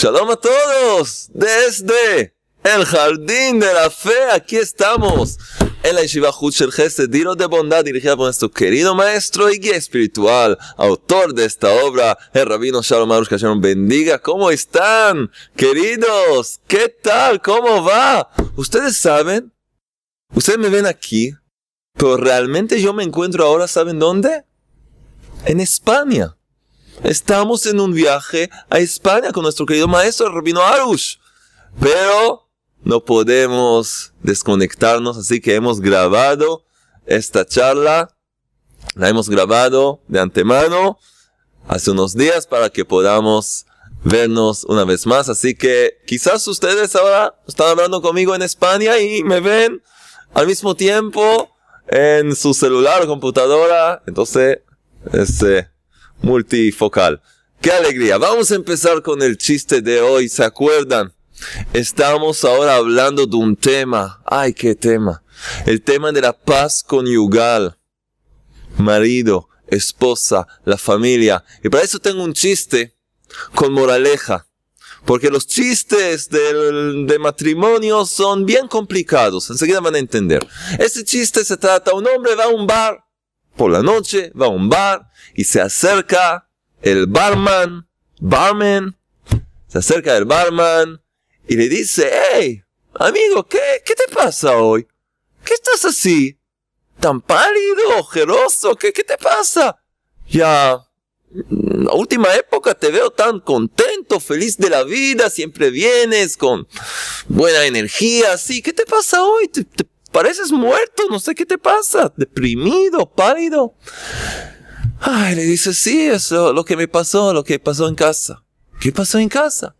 Shalom a todos desde el jardín de la fe. Aquí estamos en la Yeshiva Hutcher Gesed, Diro de Bondad, dirigida por nuestro querido maestro y guía espiritual, autor de esta obra, el rabino Shalom Arush, que bendiga. ¿Cómo están, queridos? ¿Qué tal? ¿Cómo va? Ustedes saben, ustedes me ven aquí, pero realmente yo me encuentro ahora, ¿saben dónde? En España. Estamos en un viaje a España con nuestro querido maestro, rabino Arush. Pero no podemos desconectarnos, así que hemos grabado esta charla. La hemos grabado de antemano hace unos días para que podamos vernos una vez más. Así que quizás ustedes ahora están hablando conmigo en España y me ven al mismo tiempo en su celular o computadora. Entonces, este, multifocal. ¡Qué alegría! Vamos a empezar con el chiste de hoy, ¿se acuerdan? Estamos ahora hablando de un tema. ¡Ay, qué tema! El tema de la paz conyugal. Marido, esposa, la familia. Y para eso tengo un chiste con moraleja. Porque los chistes del, de matrimonio son bien complicados. Enseguida van a entender. Ese chiste se trata, un hombre va a un bar por la noche, va a un bar y se acerca el barman, barman, se acerca el barman y le dice, hey, amigo, ¿qué, qué te pasa hoy? ¿Qué estás así? ¿Tan pálido, ojeroso? ¿Qué, qué te pasa? Ya, la última época te veo tan contento, feliz de la vida, siempre vienes con buena energía, así. ¿Qué te pasa hoy? ¿Te, te pareces muerto, no sé qué te pasa, deprimido, pálido. Ay, le dice, sí, eso, lo que me pasó, lo que pasó en casa. ¿Qué pasó en casa?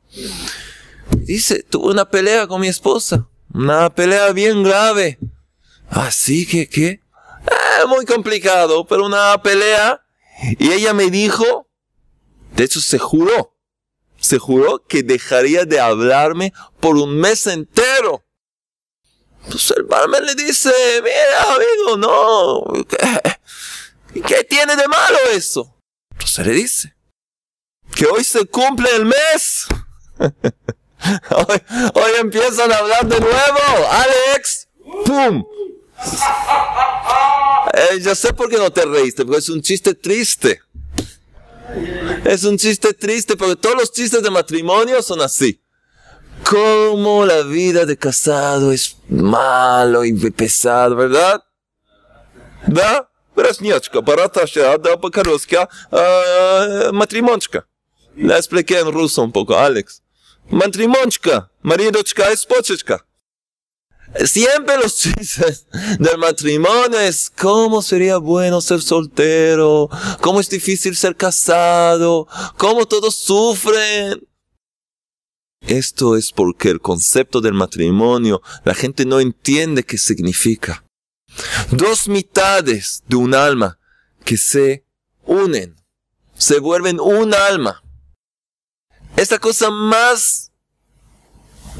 Dice, tuve una pelea con mi esposa, una pelea bien grave. Así que, ¿qué? Eh, muy complicado, pero una pelea. Y ella me dijo, de hecho se juró, se juró que dejaría de hablarme por un mes entero. Pues el barman le dice, mira amigo, no, ¿qué, ¿qué tiene de malo eso? Entonces le dice, que hoy se cumple el mes. hoy, hoy empiezan a hablar de nuevo. Alex, ¡pum! Eh, yo sé por qué no te reíste, porque es un chiste triste. Es un chiste triste, porque todos los chistes de matrimonio son así cómo la vida de casado es malo y pesado, ¿verdad? Да? Браснячка, бараташа, да, покоросkia, matrimonchka. La expliqué en ruso un poco, Alex. Matrimonchka, maridochka, espochechka. Siempre los chistes del matrimonio es cómo sería bueno ser soltero, cómo es difícil ser casado, cómo todos sufren. Esto es porque el concepto del matrimonio la gente no entiende qué significa. Dos mitades de un alma que se unen, se vuelven un alma. Esta cosa más,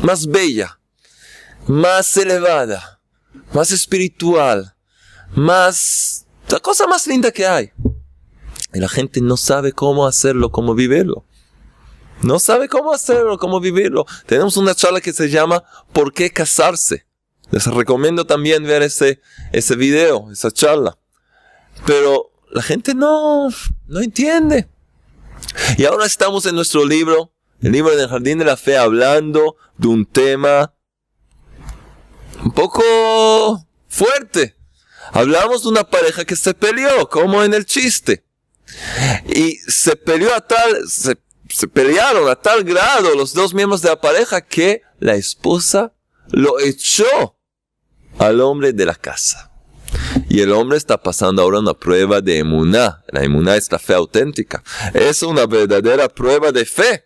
más bella, más elevada, más espiritual, más, la cosa más linda que hay. Y la gente no sabe cómo hacerlo, cómo vivirlo. No sabe cómo hacerlo, cómo vivirlo. Tenemos una charla que se llama ¿Por qué casarse? Les recomiendo también ver ese, ese video, esa charla. Pero la gente no, no entiende. Y ahora estamos en nuestro libro, el libro del Jardín de la Fe, hablando de un tema un poco fuerte. Hablamos de una pareja que se peleó, como en el chiste. Y se peleó a tal, se pelearon a tal grado los dos miembros de la pareja que la esposa lo echó al hombre de la casa. Y el hombre está pasando ahora una prueba de emuná. La emuná es la fe auténtica. Es una verdadera prueba de fe.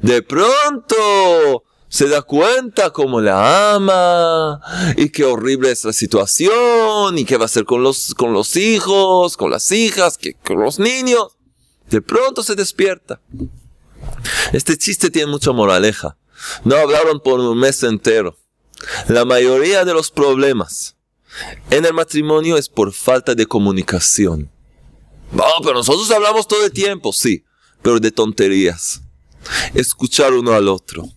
De pronto se da cuenta cómo la ama y qué horrible es la situación y qué va a hacer con los, con los hijos, con las hijas, que, con los niños. De pronto se despierta. Este chiste tiene mucha moraleja. No hablaron por un mes entero. La mayoría de los problemas en el matrimonio es por falta de comunicación. Oh, pero nosotros hablamos todo el tiempo, sí, pero de tonterías. escuchar uno al otro,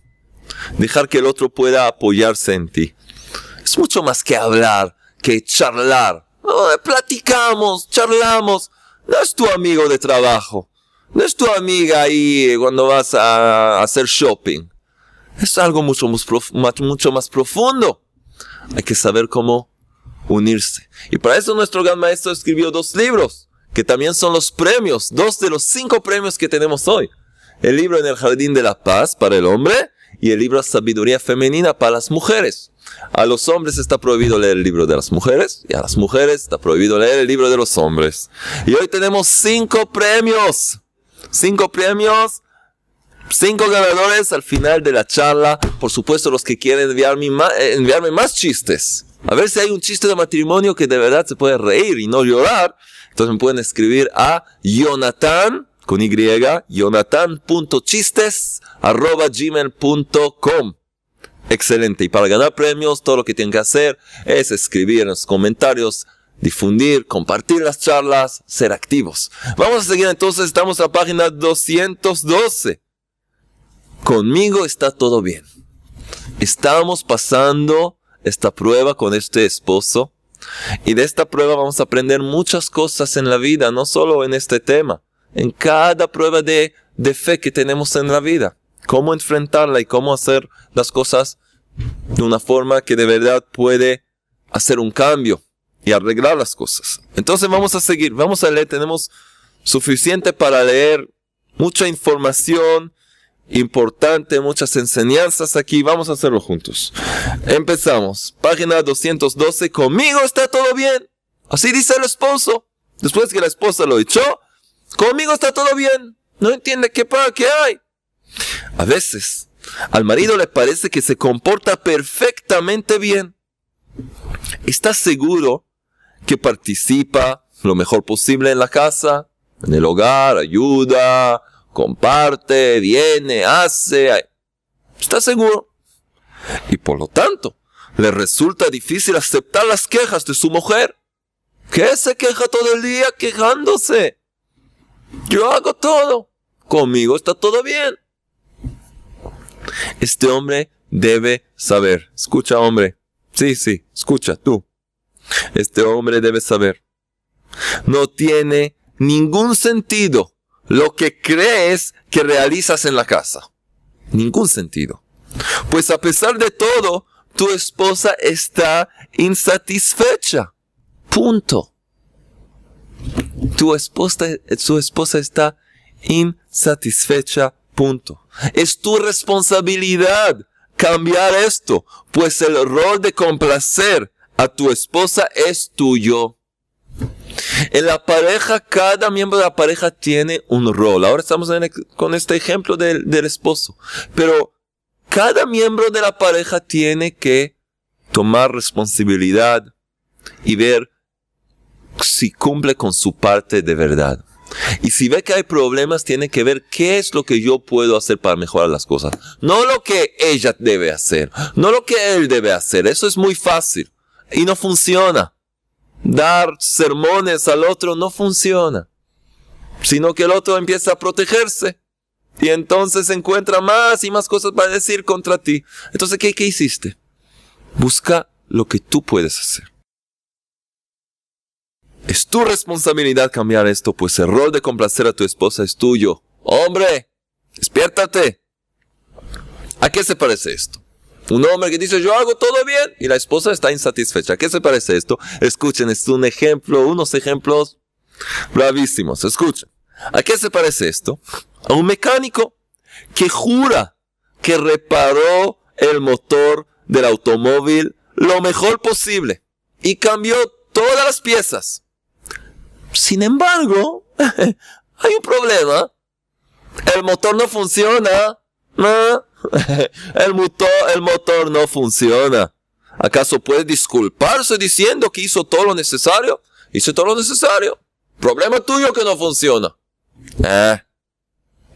dejar que el otro pueda apoyarse en ti. Es mucho más que hablar, que charlar. platicamos, charlamos. No es tu amigo de trabajo. No es tu amiga ahí cuando vas a hacer shopping. Es algo mucho mucho más profundo. Hay que saber cómo unirse. Y para eso nuestro gran maestro escribió dos libros, que también son los premios, dos de los cinco premios que tenemos hoy. El libro En el Jardín de la Paz para el hombre y el libro Sabiduría Femenina para las mujeres. A los hombres está prohibido leer el libro de las mujeres y a las mujeres está prohibido leer el libro de los hombres. Y hoy tenemos cinco premios. Cinco premios cinco ganadores al final de la charla. Por supuesto, los que quieren enviarme más, eh, enviarme más chistes. A ver si hay un chiste de matrimonio que de verdad se puede reír y no llorar. Entonces me pueden escribir a Jonathan con Y, jonathan.chistes arroba gmail.com. Excelente. Y para ganar premios, todo lo que tienen que hacer es escribir en los comentarios, difundir, compartir las charlas, ser activos. Vamos a seguir entonces, estamos en la página 212. Conmigo está todo bien. Estamos pasando esta prueba con este esposo. Y de esta prueba vamos a aprender muchas cosas en la vida, no solo en este tema, en cada prueba de, de fe que tenemos en la vida. Cómo enfrentarla y cómo hacer las cosas de una forma que de verdad puede hacer un cambio y arreglar las cosas. Entonces vamos a seguir, vamos a leer, tenemos suficiente para leer mucha información importante, muchas enseñanzas aquí. Vamos a hacerlo juntos. Empezamos. Página 212. Conmigo está todo bien. Así dice el esposo. Después que la esposa lo echó, conmigo está todo bien. No entiende qué para qué hay. A veces, al marido le parece que se comporta perfectamente bien. Está seguro que participa lo mejor posible en la casa, en el hogar, ayuda, comparte, viene, hace, está seguro. Y por lo tanto, le resulta difícil aceptar las quejas de su mujer. que se queja todo el día quejándose? Yo hago todo. Conmigo está todo bien. Este hombre debe saber. Escucha, hombre. Sí, sí, escucha, tú. Este hombre debe saber. No tiene ningún sentido lo que crees que realizas en la casa. Ningún sentido. Pues a pesar de todo, tu esposa está insatisfecha. Punto. Tu esposa, su esposa está insatisfecha. Punto. Es tu responsabilidad cambiar esto, pues el rol de complacer a tu esposa es tuyo. En la pareja, cada miembro de la pareja tiene un rol. Ahora estamos con este ejemplo del, del esposo. Pero cada miembro de la pareja tiene que tomar responsabilidad y ver si cumple con su parte de verdad. Y si ve que hay problemas, tiene que ver qué es lo que yo puedo hacer para mejorar las cosas. No lo que ella debe hacer, no lo que él debe hacer. Eso es muy fácil y no funciona dar sermones al otro no funciona, sino que el otro empieza a protegerse y entonces encuentra más y más cosas para decir contra ti. Entonces, ¿qué, hiciste? Busca lo que tú puedes hacer. Es tu responsabilidad cambiar esto, pues el rol de complacer a tu esposa es tuyo. Hombre, despiértate. ¿A qué se parece esto? Un hombre que dice, yo hago todo bien, y la esposa está insatisfecha. ¿A qué se parece esto? Escuchen, es un ejemplo, unos ejemplos bravísimos. Escuchen. ¿A qué se parece esto? A un mecánico que jura que reparó el motor del automóvil lo mejor posible y cambió todas las piezas. Sin embargo, hay un problema. El motor no funciona. ¿no? el, motor, el motor no funciona. ¿Acaso puede disculparse diciendo que hizo todo lo necesario? Hizo todo lo necesario. Problema tuyo que no funciona. ¿Eh?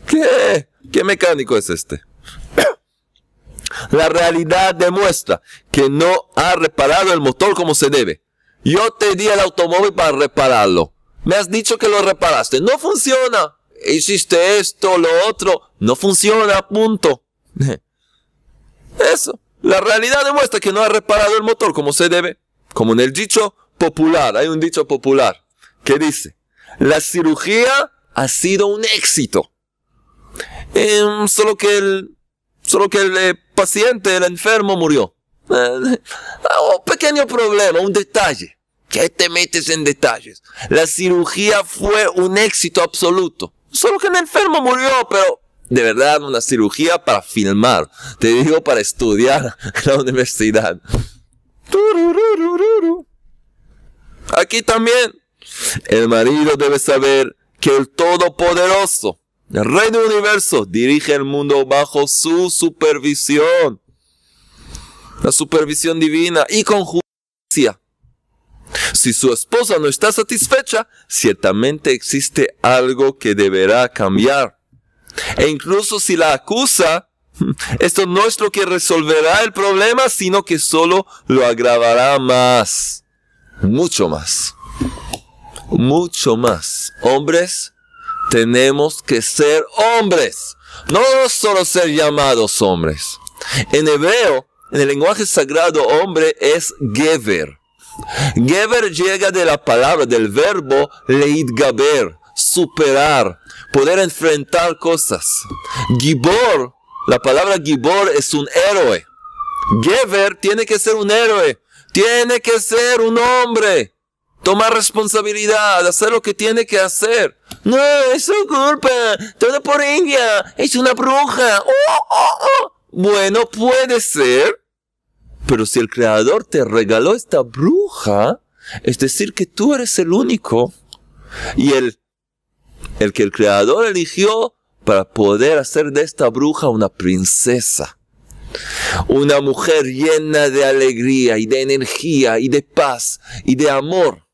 ¿Qué? ¿Qué mecánico es este? La realidad demuestra que no ha reparado el motor como se debe. Yo te di el automóvil para repararlo. Me has dicho que lo reparaste. No funciona. hiciste esto, lo otro. No funciona, punto. Eso. La realidad demuestra que no ha reparado el motor como se debe. Como en el dicho popular, hay un dicho popular que dice, la cirugía ha sido un éxito. Em, solo que el, solo que el eh, paciente, el enfermo murió. Eh, un pequeño problema, un detalle. ¿Qué te metes en detalles? La cirugía fue un éxito absoluto. Solo que el enfermo murió, pero de verdad una cirugía para filmar. Te digo para estudiar en la universidad. Aquí también. El marido debe saber que el Todopoderoso, el Rey del Universo, dirige el mundo bajo su supervisión. La supervisión divina y con justicia. Si su esposa no está satisfecha, ciertamente existe algo que deberá cambiar. E incluso si la acusa, esto no es lo que resolverá el problema, sino que solo lo agravará más. Mucho más. Mucho más. Hombres, tenemos que ser hombres. No solo ser llamados hombres. En hebreo, en el lenguaje sagrado, hombre es gever. Gever llega de la palabra, del verbo leitgaber, superar, poder enfrentar cosas. Gibor, la palabra Gibor es un héroe. Gever tiene que ser un héroe, tiene que ser un hombre. Tomar responsabilidad, hacer lo que tiene que hacer. No, es su culpa, todo por ella, es una bruja. Oh, oh, oh. Bueno, puede ser, pero si el creador te regaló esta bruja, es decir, que tú eres el único y el el que el creador eligió para poder hacer de esta bruja una princesa. Una mujer llena de alegría y de energía y de paz y de amor.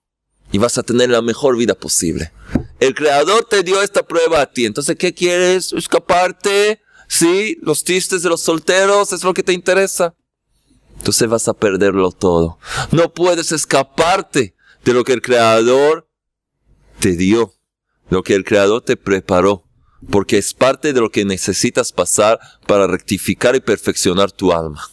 Y vas a tener la mejor vida posible. El creador te dio esta prueba a ti. Entonces, ¿qué quieres? ¿Escaparte? ¿Sí? ¿Los chistes de los solteros? ¿Es lo que te interesa? Entonces vas a perderlo todo. No puedes escaparte de lo que el creador te dio lo que el Creador te preparó, porque es parte de lo que necesitas pasar para rectificar y perfeccionar tu alma.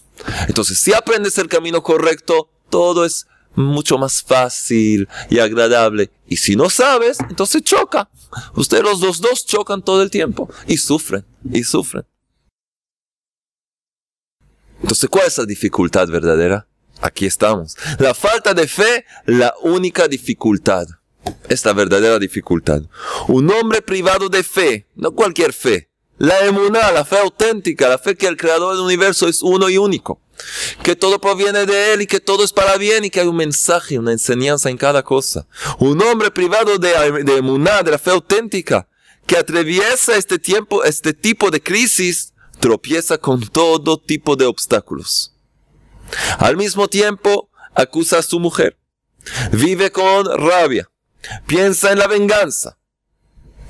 Entonces, si aprendes el camino correcto, todo es mucho más fácil y agradable. Y si no sabes, entonces choca. Ustedes los dos, dos chocan todo el tiempo y sufren, y sufren. Entonces, ¿cuál es la dificultad verdadera? Aquí estamos. La falta de fe, la única dificultad es la verdadera dificultad. Un hombre privado de fe, no cualquier fe, la emuná, la fe auténtica, la fe que el creador del universo es uno y único, que todo proviene de él y que todo es para bien y que hay un mensaje, una enseñanza en cada cosa. Un hombre privado de, de emuná, de la fe auténtica, que atraviesa este tiempo, este tipo de crisis, tropieza con todo tipo de obstáculos. Al mismo tiempo, acusa a su mujer. Vive con rabia piensa en la venganza.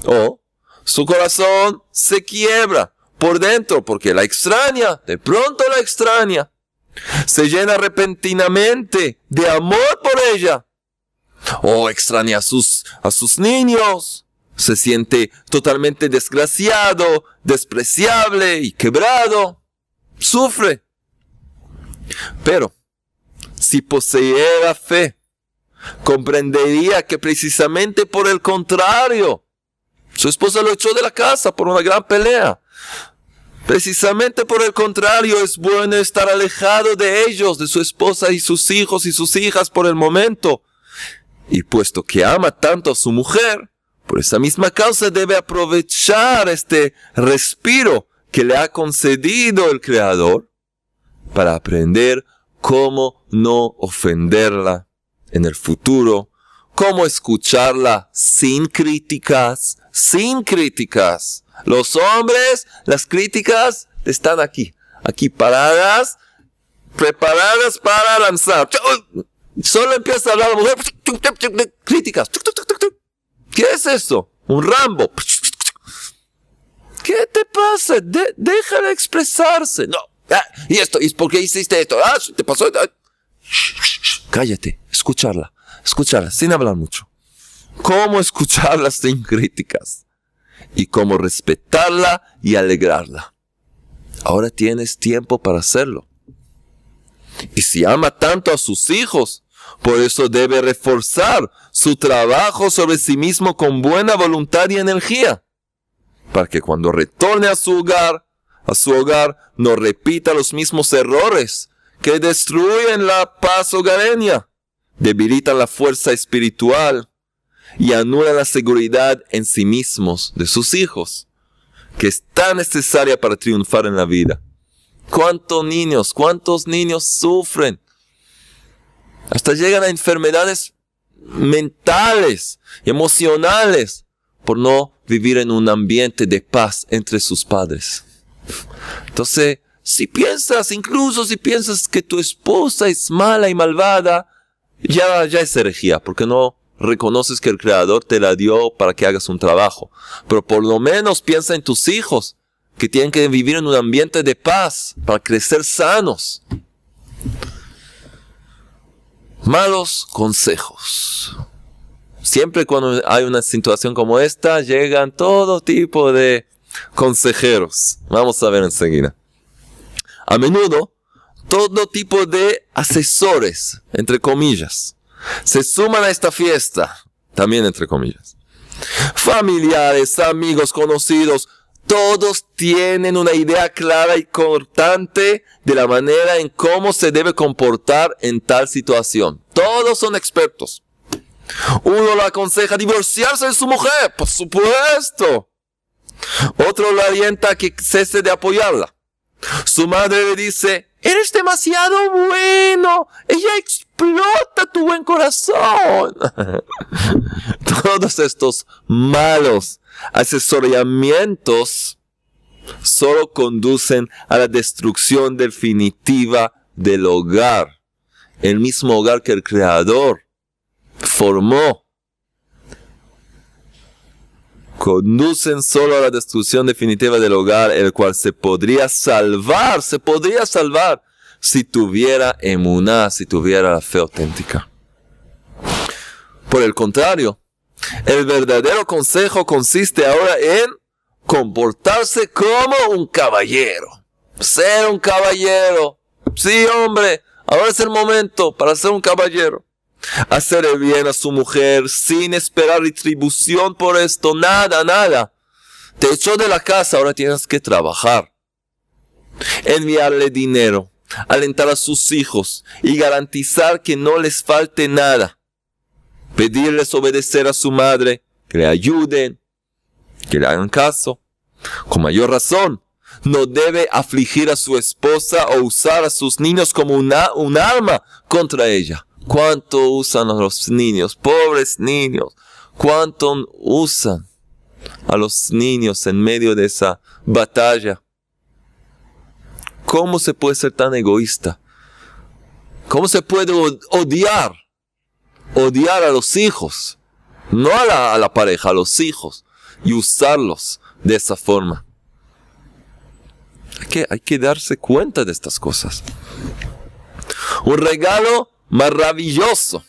O su corazón se quiebra por dentro porque la extraña, de pronto la extraña. Se llena repentinamente de amor por ella. O extraña a sus, a sus niños. Se siente totalmente desgraciado, despreciable y quebrado. Sufre. Pero, si poseyera fe, comprendería que precisamente por el contrario, su esposa lo echó de la casa por una gran pelea. Precisamente por el contrario, es bueno estar alejado de ellos, de su esposa y sus hijos y sus hijas por el momento. Y puesto que ama tanto a su mujer, por esa misma causa debe aprovechar este respiro que le ha concedido el Creador para aprender cómo no ofenderla en el futuro, cómo escucharla sin críticas, sin críticas. Los hombres, las críticas están aquí, aquí paradas, preparadas para lanzar. Solo empieza a hablar la mujer, críticas. ¿Qué es eso? Un Rambo. ¿Qué te pasa? déjala expresarse. No. Ah, y esto, ¿y por qué hiciste esto? Ah, te pasó. Cállate escucharla, escucharla sin hablar mucho. ¿Cómo escucharla sin críticas? y cómo respetarla y alegrarla. Ahora tienes tiempo para hacerlo. Y si ama tanto a sus hijos, por eso debe reforzar su trabajo sobre sí mismo con buena voluntad y energía, para que cuando retorne a su hogar, a su hogar, no repita los mismos errores que destruyen la paz hogareña, debilitan la fuerza espiritual y anulan la seguridad en sí mismos de sus hijos, que es tan necesaria para triunfar en la vida. ¿Cuántos niños, cuántos niños sufren? Hasta llegan a enfermedades mentales, emocionales, por no vivir en un ambiente de paz entre sus padres. Entonces, si piensas, incluso si piensas que tu esposa es mala y malvada, ya, ya es herejía, porque no reconoces que el Creador te la dio para que hagas un trabajo. Pero por lo menos piensa en tus hijos, que tienen que vivir en un ambiente de paz, para crecer sanos. Malos consejos. Siempre cuando hay una situación como esta, llegan todo tipo de consejeros. Vamos a ver enseguida. A menudo, todo tipo de asesores, entre comillas, se suman a esta fiesta, también entre comillas. Familiares, amigos, conocidos, todos tienen una idea clara y cortante de la manera en cómo se debe comportar en tal situación. Todos son expertos. Uno le aconseja divorciarse de su mujer, por supuesto. Otro le alienta a que cese de apoyarla. Su madre le dice, eres demasiado bueno, ella explota tu buen corazón. Todos estos malos asesoramientos solo conducen a la destrucción definitiva del hogar, el mismo hogar que el Creador formó conducen solo a la destrucción definitiva del hogar, el cual se podría salvar, se podría salvar si tuviera emuná, si tuviera la fe auténtica. Por el contrario, el verdadero consejo consiste ahora en comportarse como un caballero. Ser un caballero. Sí, hombre, ahora es el momento para ser un caballero hacer el bien a su mujer sin esperar retribución por esto, nada, nada. Te echó de la casa, ahora tienes que trabajar. Enviarle dinero, alentar a sus hijos y garantizar que no les falte nada. Pedirles obedecer a su madre, que le ayuden, que le hagan caso. Con mayor razón, no debe afligir a su esposa o usar a sus niños como una, un arma contra ella cuánto usan a los niños, pobres niños, cuánto usan a los niños en medio de esa batalla. ¿Cómo se puede ser tan egoísta? ¿Cómo se puede odiar? Odiar a los hijos, no a la, a la pareja, a los hijos, y usarlos de esa forma. Hay que, hay que darse cuenta de estas cosas. Un regalo maravilloso.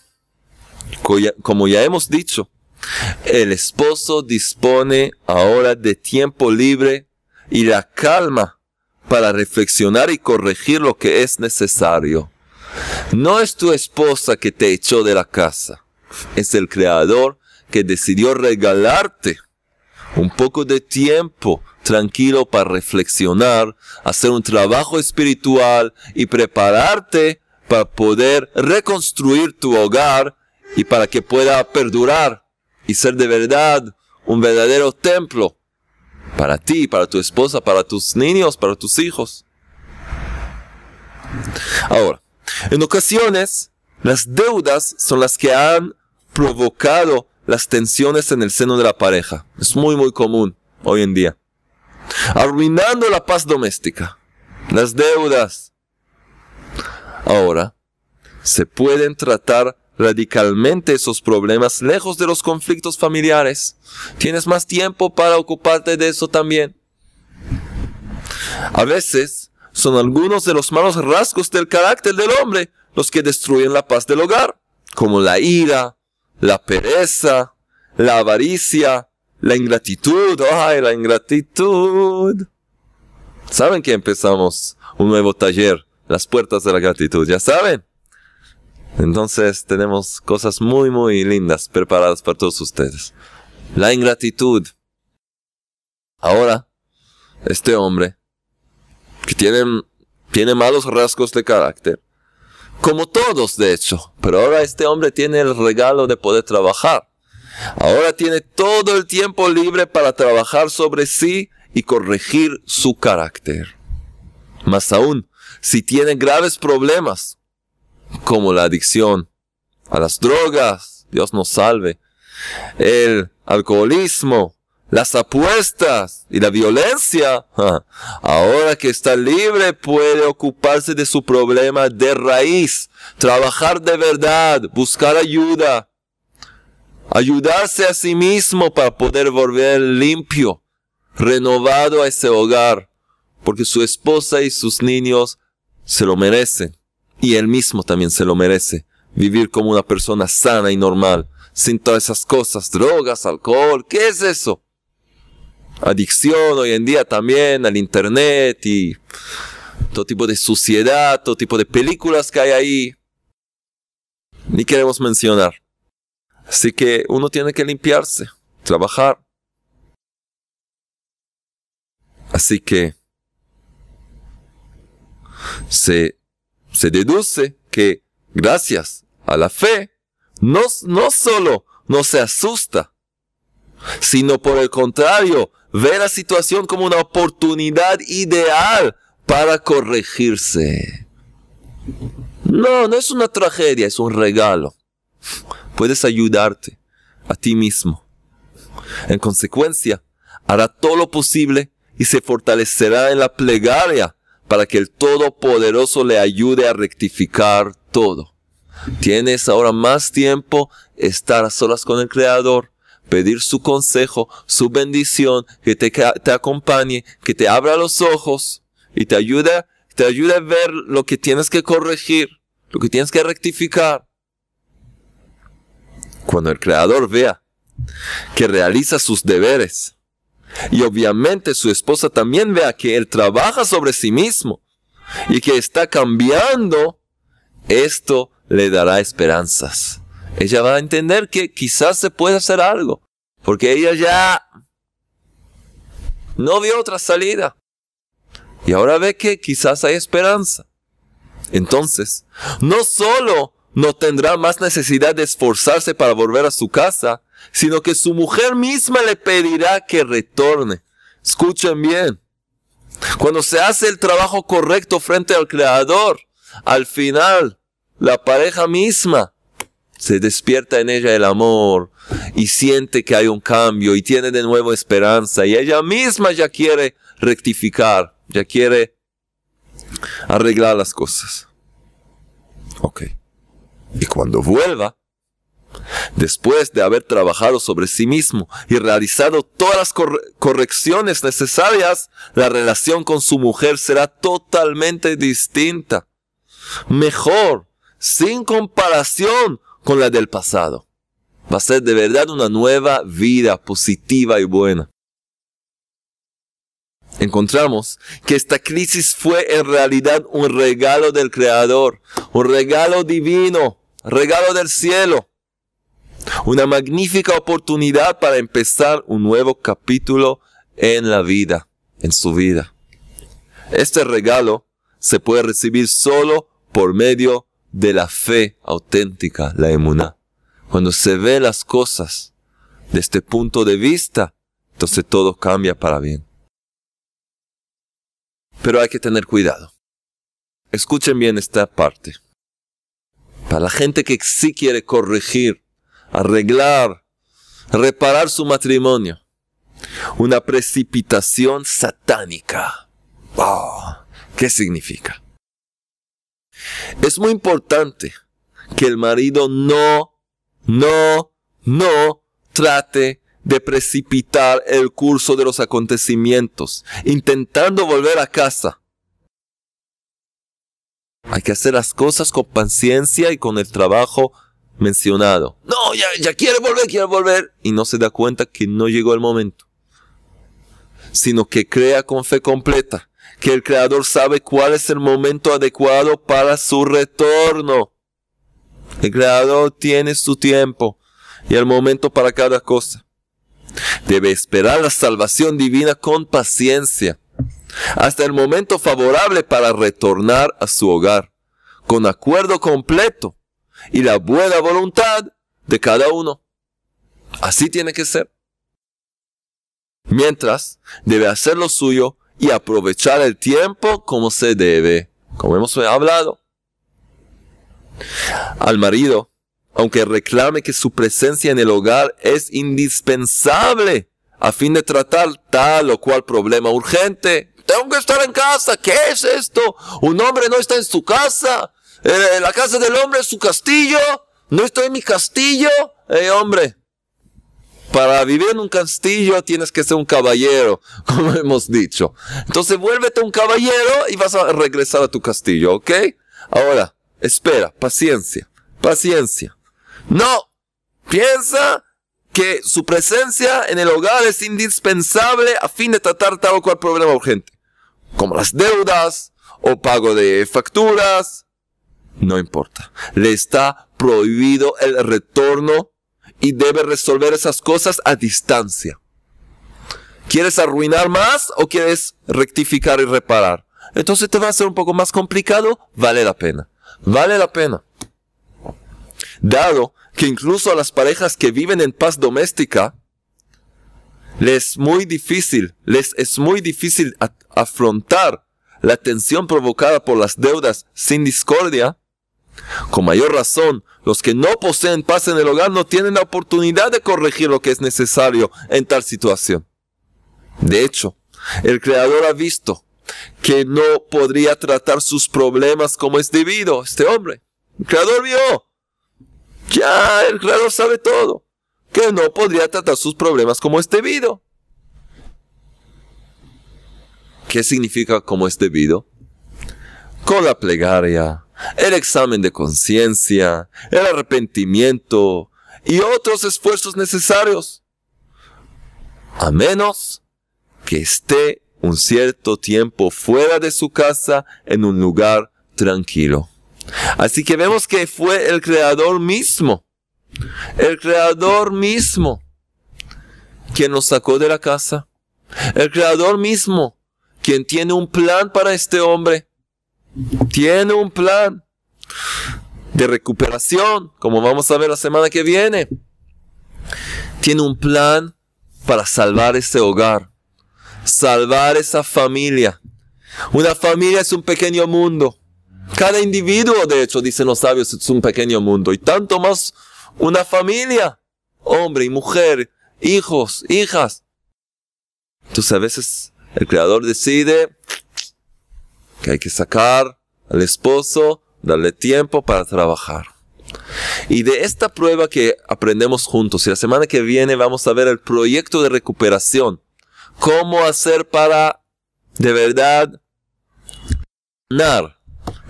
Como ya hemos dicho, el esposo dispone ahora de tiempo libre y la calma para reflexionar y corregir lo que es necesario. No es tu esposa que te echó de la casa, es el creador que decidió regalarte un poco de tiempo tranquilo para reflexionar, hacer un trabajo espiritual y prepararte para poder reconstruir tu hogar y para que pueda perdurar y ser de verdad un verdadero templo para ti, para tu esposa, para tus niños, para tus hijos. Ahora, en ocasiones, las deudas son las que han provocado las tensiones en el seno de la pareja. Es muy, muy común hoy en día. Arruinando la paz doméstica. Las deudas, Ahora, se pueden tratar radicalmente esos problemas lejos de los conflictos familiares. Tienes más tiempo para ocuparte de eso también. A veces son algunos de los malos rasgos del carácter del hombre los que destruyen la paz del hogar, como la ira, la pereza, la avaricia, la ingratitud, ay, la ingratitud. ¿Saben que empezamos un nuevo taller? Las puertas de la gratitud, ¿ya saben? Entonces tenemos cosas muy, muy lindas preparadas para todos ustedes. La ingratitud. Ahora, este hombre, que tiene, tiene malos rasgos de carácter, como todos de hecho, pero ahora este hombre tiene el regalo de poder trabajar. Ahora tiene todo el tiempo libre para trabajar sobre sí y corregir su carácter. Más aún, si tiene graves problemas, como la adicción a las drogas, Dios nos salve, el alcoholismo, las apuestas y la violencia, ahora que está libre puede ocuparse de su problema de raíz, trabajar de verdad, buscar ayuda, ayudarse a sí mismo para poder volver limpio, renovado a ese hogar, porque su esposa y sus niños se lo merecen y él mismo también se lo merece, vivir como una persona sana y normal, sin todas esas cosas, drogas, alcohol, ¿qué es eso? Adicción hoy en día también al internet y todo tipo de suciedad, todo tipo de películas que hay ahí. Ni queremos mencionar. Así que uno tiene que limpiarse, trabajar. Así que se, se deduce que gracias a la fe, no, no solo no se asusta, sino por el contrario, ve la situación como una oportunidad ideal para corregirse. No, no es una tragedia, es un regalo puedes ayudarte a ti mismo. En consecuencia, hará todo lo posible y se fortalecerá en la plegaria para que el Todopoderoso le ayude a rectificar todo. Tienes ahora más tiempo estar a solas con el Creador, pedir su consejo, su bendición, que te, te acompañe, que te abra los ojos y te ayude, te ayude a ver lo que tienes que corregir, lo que tienes que rectificar. Cuando el creador vea que realiza sus deberes y obviamente su esposa también vea que él trabaja sobre sí mismo y que está cambiando, esto le dará esperanzas. Ella va a entender que quizás se puede hacer algo, porque ella ya no vio otra salida. Y ahora ve que quizás hay esperanza. Entonces, no solo no tendrá más necesidad de esforzarse para volver a su casa, sino que su mujer misma le pedirá que retorne. Escuchen bien. Cuando se hace el trabajo correcto frente al Creador, al final, la pareja misma se despierta en ella el amor y siente que hay un cambio y tiene de nuevo esperanza y ella misma ya quiere rectificar, ya quiere arreglar las cosas. Ok. Y cuando vuelva, después de haber trabajado sobre sí mismo y realizado todas las correcciones necesarias, la relación con su mujer será totalmente distinta. Mejor, sin comparación con la del pasado. Va a ser de verdad una nueva vida positiva y buena. Encontramos que esta crisis fue en realidad un regalo del Creador, un regalo divino regalo del cielo. Una magnífica oportunidad para empezar un nuevo capítulo en la vida, en su vida. Este regalo se puede recibir solo por medio de la fe auténtica, la emuná. Cuando se ve las cosas de este punto de vista, entonces todo cambia para bien. Pero hay que tener cuidado. Escuchen bien esta parte. Para la gente que sí quiere corregir, arreglar, reparar su matrimonio. Una precipitación satánica. ¿Qué significa? Es muy importante que el marido no, no, no trate de precipitar el curso de los acontecimientos, intentando volver a casa hay que hacer las cosas con paciencia y con el trabajo mencionado. No, ya, quiere volver, quiere volver. Y no se da cuenta que no llegó el momento. Sino que crea con fe completa que el Creador sabe cuál es el momento adecuado para su retorno. El Creador tiene su tiempo y el momento para cada cosa. Debe esperar la salvación divina con paciencia hasta el momento favorable para retornar a su hogar, con acuerdo completo y la buena voluntad de cada uno. Así tiene que ser. Mientras, debe hacer lo suyo y aprovechar el tiempo como se debe, como hemos hablado. Al marido, aunque reclame que su presencia en el hogar es indispensable a fin de tratar tal o cual problema urgente, tengo que estar en casa. ¿Qué es esto? Un hombre no está en su casa. Eh, la casa del hombre es su castillo. No estoy en mi castillo. Eh, hombre. Para vivir en un castillo tienes que ser un caballero, como hemos dicho. Entonces vuélvete un caballero y vas a regresar a tu castillo, ¿ok? Ahora, espera, paciencia, paciencia. No, piensa que su presencia en el hogar es indispensable a fin de tratar tal o cual problema urgente como las deudas o pago de facturas. No importa. Le está prohibido el retorno y debe resolver esas cosas a distancia. ¿Quieres arruinar más o quieres rectificar y reparar? Entonces te va a ser un poco más complicado. Vale la pena. Vale la pena. Dado que incluso a las parejas que viven en paz doméstica, les es muy difícil, les es muy difícil afrontar la tensión provocada por las deudas sin discordia, con mayor razón, los que no poseen paz en el hogar no tienen la oportunidad de corregir lo que es necesario en tal situación. De hecho, el Creador ha visto que no podría tratar sus problemas como es debido este hombre. El Creador vio. Ya, el Creador sabe todo que no podría tratar sus problemas como es debido. ¿Qué significa como es debido? Con la plegaria, el examen de conciencia, el arrepentimiento y otros esfuerzos necesarios. A menos que esté un cierto tiempo fuera de su casa en un lugar tranquilo. Así que vemos que fue el Creador mismo el creador mismo, quien nos sacó de la casa. El creador mismo, quien tiene un plan para este hombre. Tiene un plan de recuperación, como vamos a ver la semana que viene. Tiene un plan para salvar ese hogar, salvar esa familia. Una familia es un pequeño mundo. Cada individuo, de hecho, dicen los sabios, es un pequeño mundo. Y tanto más una familia, hombre y mujer, hijos, hijas. Entonces a veces el creador decide que hay que sacar al esposo, darle tiempo para trabajar. Y de esta prueba que aprendemos juntos, y la semana que viene vamos a ver el proyecto de recuperación, cómo hacer para de verdad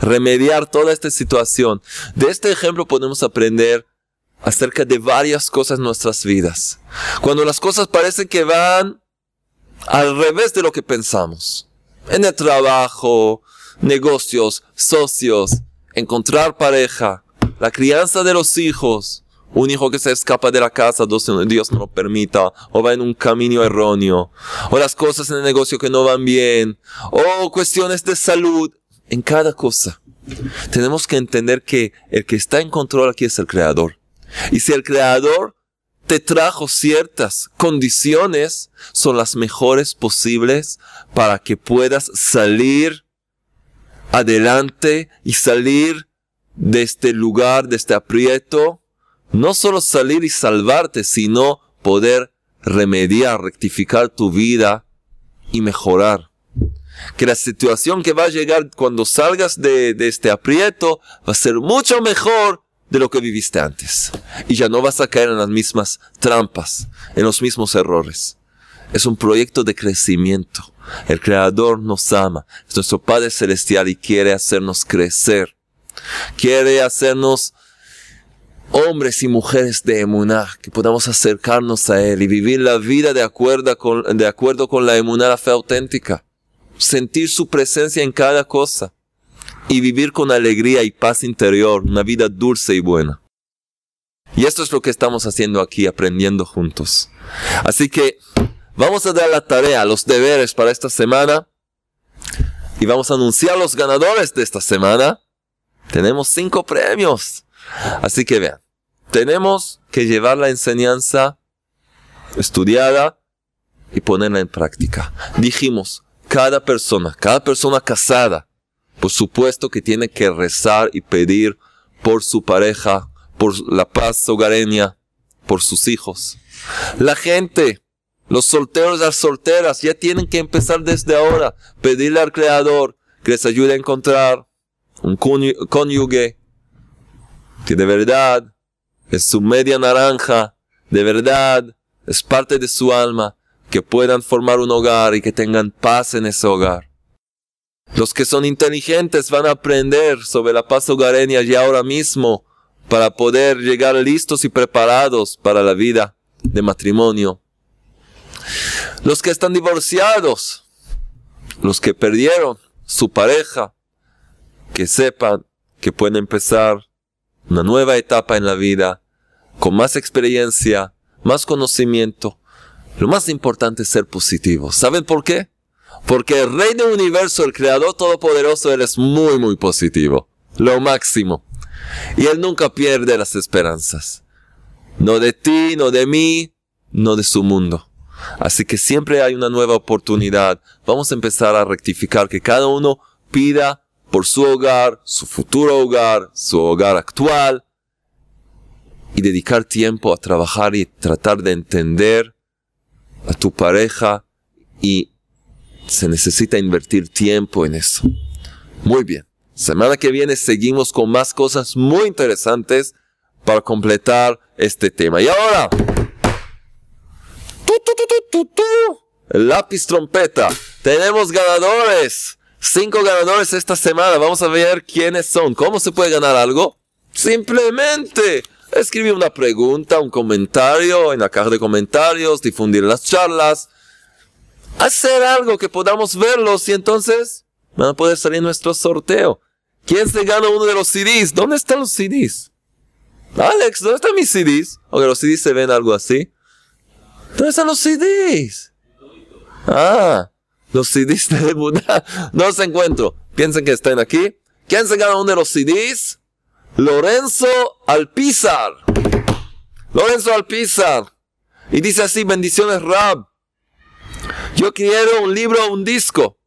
remediar toda esta situación. De este ejemplo podemos aprender acerca de varias cosas en nuestras vidas. Cuando las cosas parecen que van al revés de lo que pensamos. En el trabajo, negocios, socios, encontrar pareja, la crianza de los hijos, un hijo que se escapa de la casa, Dios no lo permita, o va en un camino erróneo, o las cosas en el negocio que no van bien, o cuestiones de salud, en cada cosa. Tenemos que entender que el que está en control aquí es el Creador. Y si el Creador te trajo ciertas condiciones, son las mejores posibles para que puedas salir adelante y salir de este lugar, de este aprieto. No solo salir y salvarte, sino poder remediar, rectificar tu vida y mejorar. Que la situación que va a llegar cuando salgas de, este aprieto va a ser mucho mejor de lo que viviste antes. Y ya no vas a caer en las mismas trampas, en los mismos errores. Es un proyecto de crecimiento. El Creador nos ama. Es nuestro Padre Celestial y quiere hacernos crecer. Quiere hacernos hombres y mujeres de emuná, que podamos acercarnos a Él y vivir la vida de acuerdo con, de acuerdo con la emuná, la fe auténtica. Sentir su presencia en cada cosa y vivir con alegría y paz interior, una vida dulce y buena. Y esto es lo que estamos haciendo aquí, aprendiendo juntos. Así que vamos a dar la tarea, los deberes para esta semana y vamos a anunciar los ganadores de esta semana. Tenemos cinco premios. Así que vean, tenemos que llevar la enseñanza estudiada y ponerla en práctica. Dijimos, cada persona, cada persona casada, por supuesto que tiene que rezar y pedir por su pareja, por la paz hogareña, por sus hijos. La gente, los solteros y las solteras, ya tienen que empezar desde ahora, pedirle al Creador que les ayude a encontrar un cónyuge que de verdad es su media naranja, de verdad es parte de su alma, que puedan formar un hogar y que tengan paz en ese hogar. Los que son inteligentes van a aprender sobre la paz hogareña ya ahora mismo para poder llegar listos y preparados para la vida de matrimonio. Los que están divorciados, los que perdieron su pareja, que sepan que pueden empezar una nueva etapa en la vida, con más experiencia, más conocimiento. Lo más importante es ser positivo. ¿Saben por qué? Porque el Rey del Universo, el Creador Todopoderoso, Él es muy, muy positivo. Lo máximo. Y Él nunca pierde las esperanzas. No de ti, no de mí, no de su mundo. Así que siempre hay una nueva oportunidad. Vamos a empezar a rectificar que cada uno pida por su hogar, su futuro hogar, su hogar actual, y dedicar tiempo a trabajar y tratar de entender a tu pareja y se necesita invertir tiempo en eso. Muy bien. Semana que viene seguimos con más cosas muy interesantes para completar este tema. Y ahora, el lápiz trompeta. Tenemos ganadores. Cinco ganadores esta semana. Vamos a ver quiénes son. ¿Cómo se puede ganar algo? Simplemente escribir una pregunta, un comentario en la caja de comentarios, difundir las charlas, hacer algo que podamos verlos y entonces van a poder salir nuestro sorteo. ¿Quién se gana uno de los CDs? ¿Dónde están los CDs? Alex, ¿dónde están mis CDs? Ok, los CDs se ven algo así. ¿Dónde están los CDs? Ah, los CDs de Buda. No se encuentro. Piensen que están aquí. ¿Quién se gana uno de los CDs? Lorenzo Alpizar. Lorenzo Alpizar. Y dice así, bendiciones Rab. Yo quiero un libro o un disco.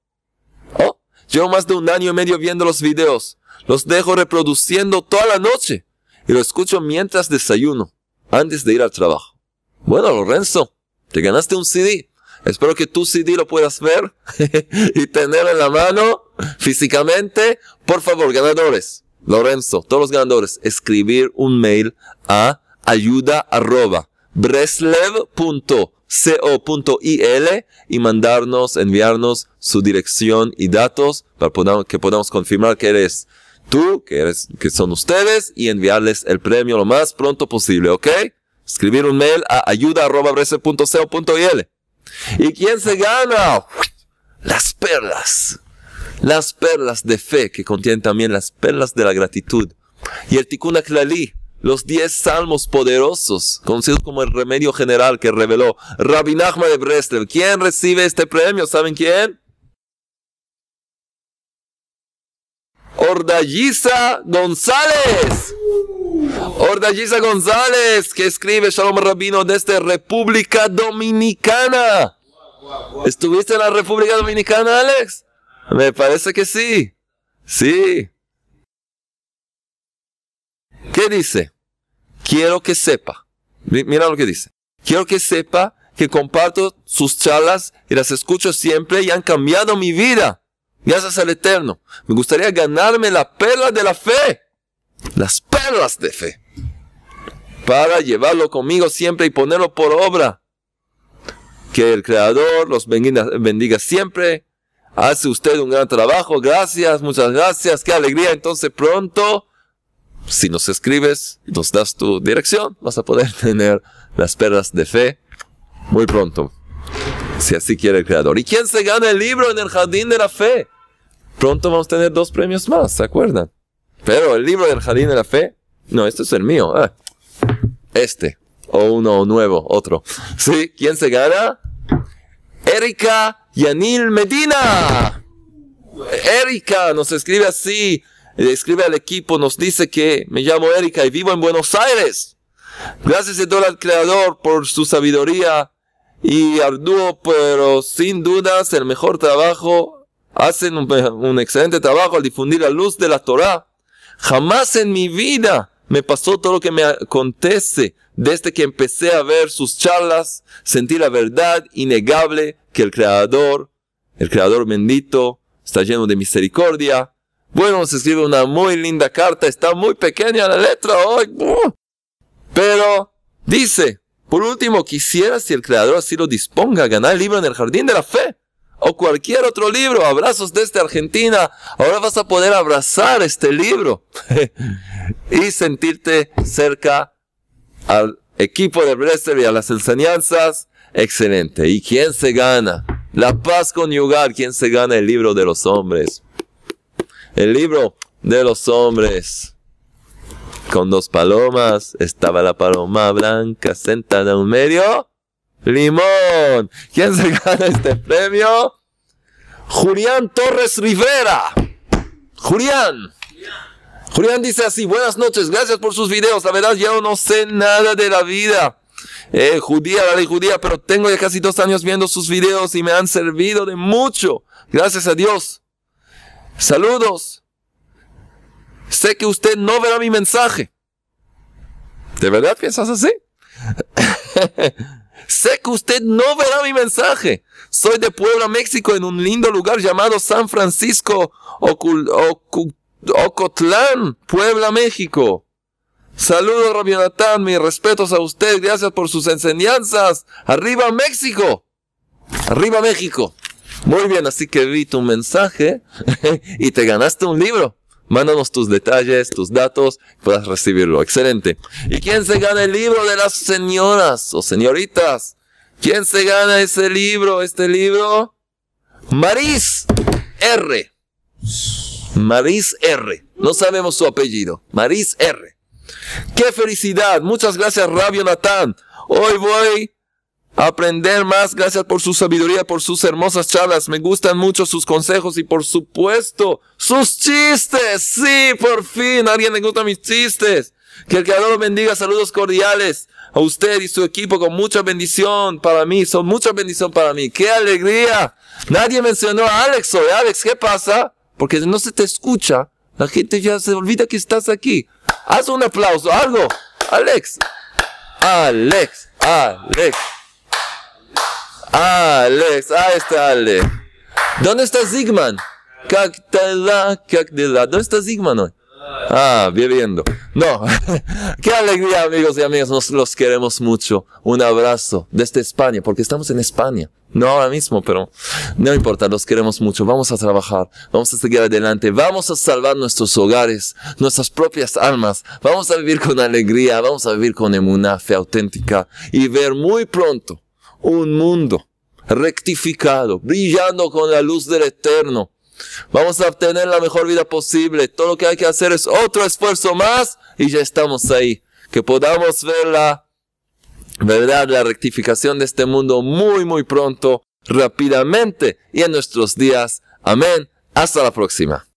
Oh, llevo más de un año y medio viendo los videos. Los dejo reproduciendo toda la noche. Y lo escucho mientras desayuno, antes de ir al trabajo. Bueno, Lorenzo, te ganaste un CD. Espero que tu CD lo puedas ver y tener en la mano físicamente. Por favor, ganadores. Lorenzo, todos los ganadores, escribir un mail a ayuda arroba breslev.co.il y mandarnos, enviarnos su dirección y datos para que podamos confirmar que eres tú, que, eres, que son ustedes y enviarles el premio lo más pronto posible, ¿ok? Escribir un mail a ayuda arroba breslev.co.il. ¿Y quién se gana? Las perlas las perlas de fe que contienen también las perlas de la gratitud. Y el Tikkun Klali, los diez salmos poderosos, conocidos como el remedio general que reveló Rabbi Nachman de Breslev. ¿Quién recibe este premio? ¿Saben quién? Ordalliza González. Ordalliza González, que escribe Shalom Rabino desde República Dominicana. ¿Estuviste en la República Dominicana, Alex? Me parece que sí. Sí. ¿Qué dice? Quiero que sepa. Mira lo que dice. Quiero que sepa que comparto sus charlas y las escucho siempre y han cambiado mi vida. Gracias al Eterno. Me gustaría ganarme la perla de la fe. Las perlas de fe. Para llevarlo conmigo siempre y ponerlo por obra. Que el Creador los bendiga, bendiga siempre Hace usted un gran trabajo. Gracias, muchas gracias. Qué alegría. Entonces pronto Si nos escribes, nos das tu dirección, vas a poder tener las perlas de fe muy pronto. Si así quiere el creador. ¿Y quién se gana el libro en el jardín de la fe? Pronto vamos a tener dos premios más, ¿se acuerdan? Pero el libro del jardín de la fe, no, este es el mío. Ah, este, o uno nuevo, otro. ¿Sí? ¿Quién se gana? Erika Yanil Medina. Erika nos escribe así, escribe al equipo, nos dice que me llamo Erika y vivo en Buenos Aires. Gracias todo al Creador por su sabiduría y arduo, pero sin dudas el mejor trabajo. Hacen un, excelente trabajo al difundir la luz de la Torah. Jamás en mi vida me pasó todo lo que me acontece desde que empecé a ver sus charlas, sentí la verdad innegable que el Creador, el Creador bendito, está lleno de misericordia. Bueno, se escribe una muy linda carta, está muy pequeña la letra hoy, pero dice, por último, quisiera si el Creador así lo disponga, ganar el libro en el Jardín de la Fe o cualquier otro libro. Abrazos desde Argentina. Ahora vas a poder abrazar este libro y sentirte cerca al equipo de Bresler y a las enseñanzas. Excelente. ¿Y quién se gana? La paz conyugal. ¿Quién se gana el libro de los hombres? El libro de los hombres. Con dos palomas. Estaba la paloma blanca sentada en medio. Limón. ¿Quién se gana este premio? Julián Torres Rivera. Julián. Julián dice así, buenas noches, gracias por sus videos. La verdad, yo no sé nada de la vida. Eh, judía, la ley judía, pero tengo ya casi dos años viendo sus videos y me han servido de mucho. Gracias a Dios. Saludos. Sé que usted no verá mi mensaje. ¿De verdad piensas así? sé que usted no verá mi mensaje. Soy de Puebla, México, en un lindo lugar llamado San Francisco Ocul Ocotlán, Puebla, México. Saludos, Rabbi Natán, mis respetos a usted, gracias por sus enseñanzas. Arriba México. Arriba México. Muy bien, así que vi tu mensaje y te ganaste un libro. Mándanos tus detalles, tus datos, puedas recibirlo. Excelente. ¿Y quién se gana el libro de las señoras o señoritas? ¿Quién se gana ese libro? Este libro. Maris R. Maris R. No sabemos su apellido. Maris R. ¡Qué felicidad! Muchas gracias, Rabio Natán. Hoy voy aprender más. Gracias por su sabiduría, por sus hermosas charlas. Me gustan mucho sus consejos y por supuesto sus chistes. Sí, por fin. A alguien le gusta mis chistes. Que el Creador bendiga. Saludos cordiales a usted y su equipo con mucha bendición para mí. Son mucha bendición para mí. ¡Qué alegría! Nadie mencionó a Alex hoy. Alex, ¿qué pasa? Porque no se te escucha. La gente ya se olvida que estás aquí. Haz un aplauso, algo. Alex. Alex. Alex. Alex. Ahí está Alex. ¿Dónde está Zigman? ¿Dónde está Zigman hoy? Ah, bebiendo. No. Qué alegría, amigos y amigas. Nos los queremos mucho. Un abrazo desde España, porque estamos en España. No ahora mismo, pero no importa, los queremos mucho. Vamos a trabajar, vamos a seguir adelante, vamos a salvar nuestros hogares, nuestras propias almas. Vamos a vivir con alegría, vamos a vivir con emuná, fe auténtica y ver muy pronto un mundo rectificado, brillando con la luz del eterno Vamos a obtener la mejor vida posible. Todo lo que hay que hacer es otro esfuerzo más y ya estamos ahí. Que podamos ver la verdad, la rectificación de este mundo muy, muy pronto, rápidamente y en nuestros días. Amén. Hasta la próxima.